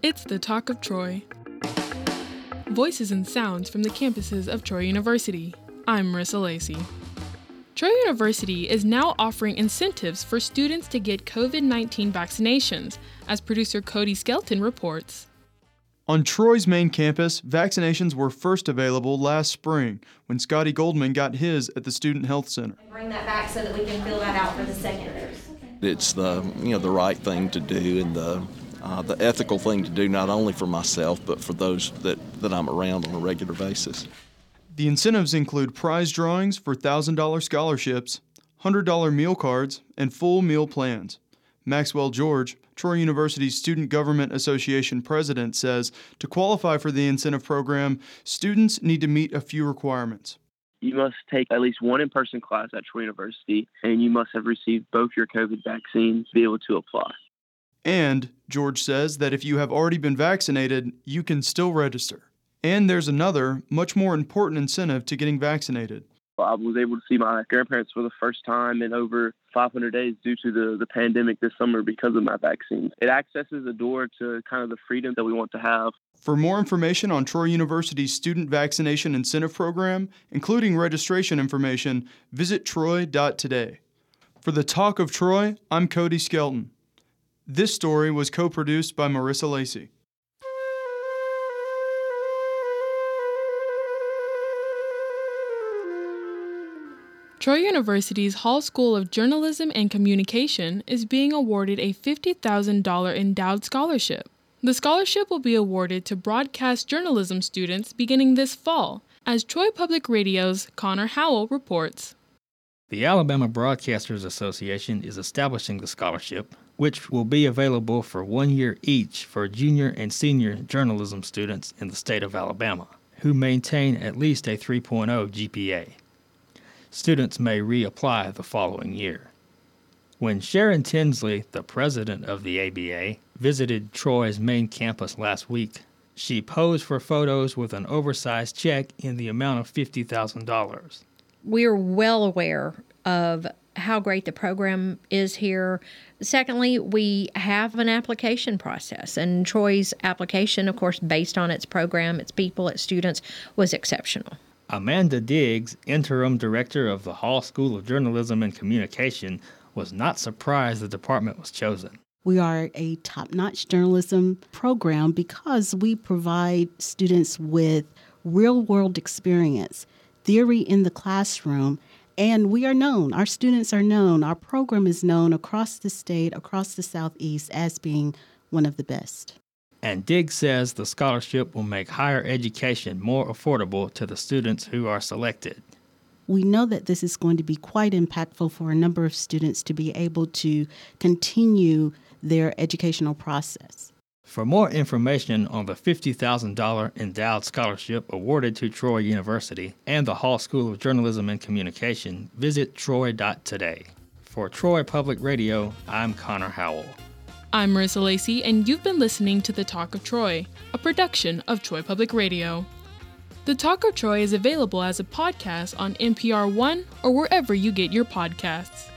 It's the Talk of Troy. Voices and sounds from the campuses of Troy University. I'm Marissa Lacey. Troy University is now offering incentives for students to get COVID 19 vaccinations, as producer Cody Skelton reports. On Troy's main campus, vaccinations were first available last spring when Scotty Goldman got his at the Student Health Center. Bring that back so that we can fill that out for the secondaries. It's the you know the right thing to do and the uh, the ethical thing to do not only for myself but for those that, that I'm around on a regular basis. The incentives include prize drawings for $1,000 scholarships, $100 meal cards, and full meal plans. Maxwell George, Troy University's Student Government Association president, says to qualify for the incentive program, students need to meet a few requirements. You must take at least one in person class at Troy University, and you must have received both your COVID vaccines to be able to apply. And George says that if you have already been vaccinated, you can still register. And there's another, much more important incentive to getting vaccinated. I was able to see my grandparents for the first time in over 500 days due to the, the pandemic this summer because of my vaccine. It accesses a door to kind of the freedom that we want to have. For more information on Troy University's Student Vaccination Incentive Program, including registration information, visit troy.today. For the Talk of Troy, I'm Cody Skelton. This story was co produced by Marissa Lacey. Troy University's Hall School of Journalism and Communication is being awarded a $50,000 endowed scholarship. The scholarship will be awarded to broadcast journalism students beginning this fall, as Troy Public Radio's Connor Howell reports. The Alabama Broadcasters Association is establishing the scholarship, which will be available for one year each for junior and senior journalism students in the state of Alabama who maintain at least a 3.0 GPA students may reapply the following year. When Sharon Tinsley, the president of the ABA, visited Troy's main campus last week, she posed for photos with an oversized check in the amount of $50,000. We're well aware of how great the program is here. Secondly, we have an application process, and Troy's application, of course, based on its program, its people, its students, was exceptional. Amanda Diggs, interim director of the Hall School of Journalism and Communication, was not surprised the department was chosen. We are a top notch journalism program because we provide students with real world experience, theory in the classroom, and we are known, our students are known, our program is known across the state, across the Southeast as being one of the best. And Diggs says the scholarship will make higher education more affordable to the students who are selected. We know that this is going to be quite impactful for a number of students to be able to continue their educational process. For more information on the $50,000 endowed scholarship awarded to Troy University and the Hall School of Journalism and Communication, visit troy.today. For Troy Public Radio, I'm Connor Howell. I'm Marissa Lacey, and you've been listening to The Talk of Troy, a production of Troy Public Radio. The Talk of Troy is available as a podcast on NPR One or wherever you get your podcasts.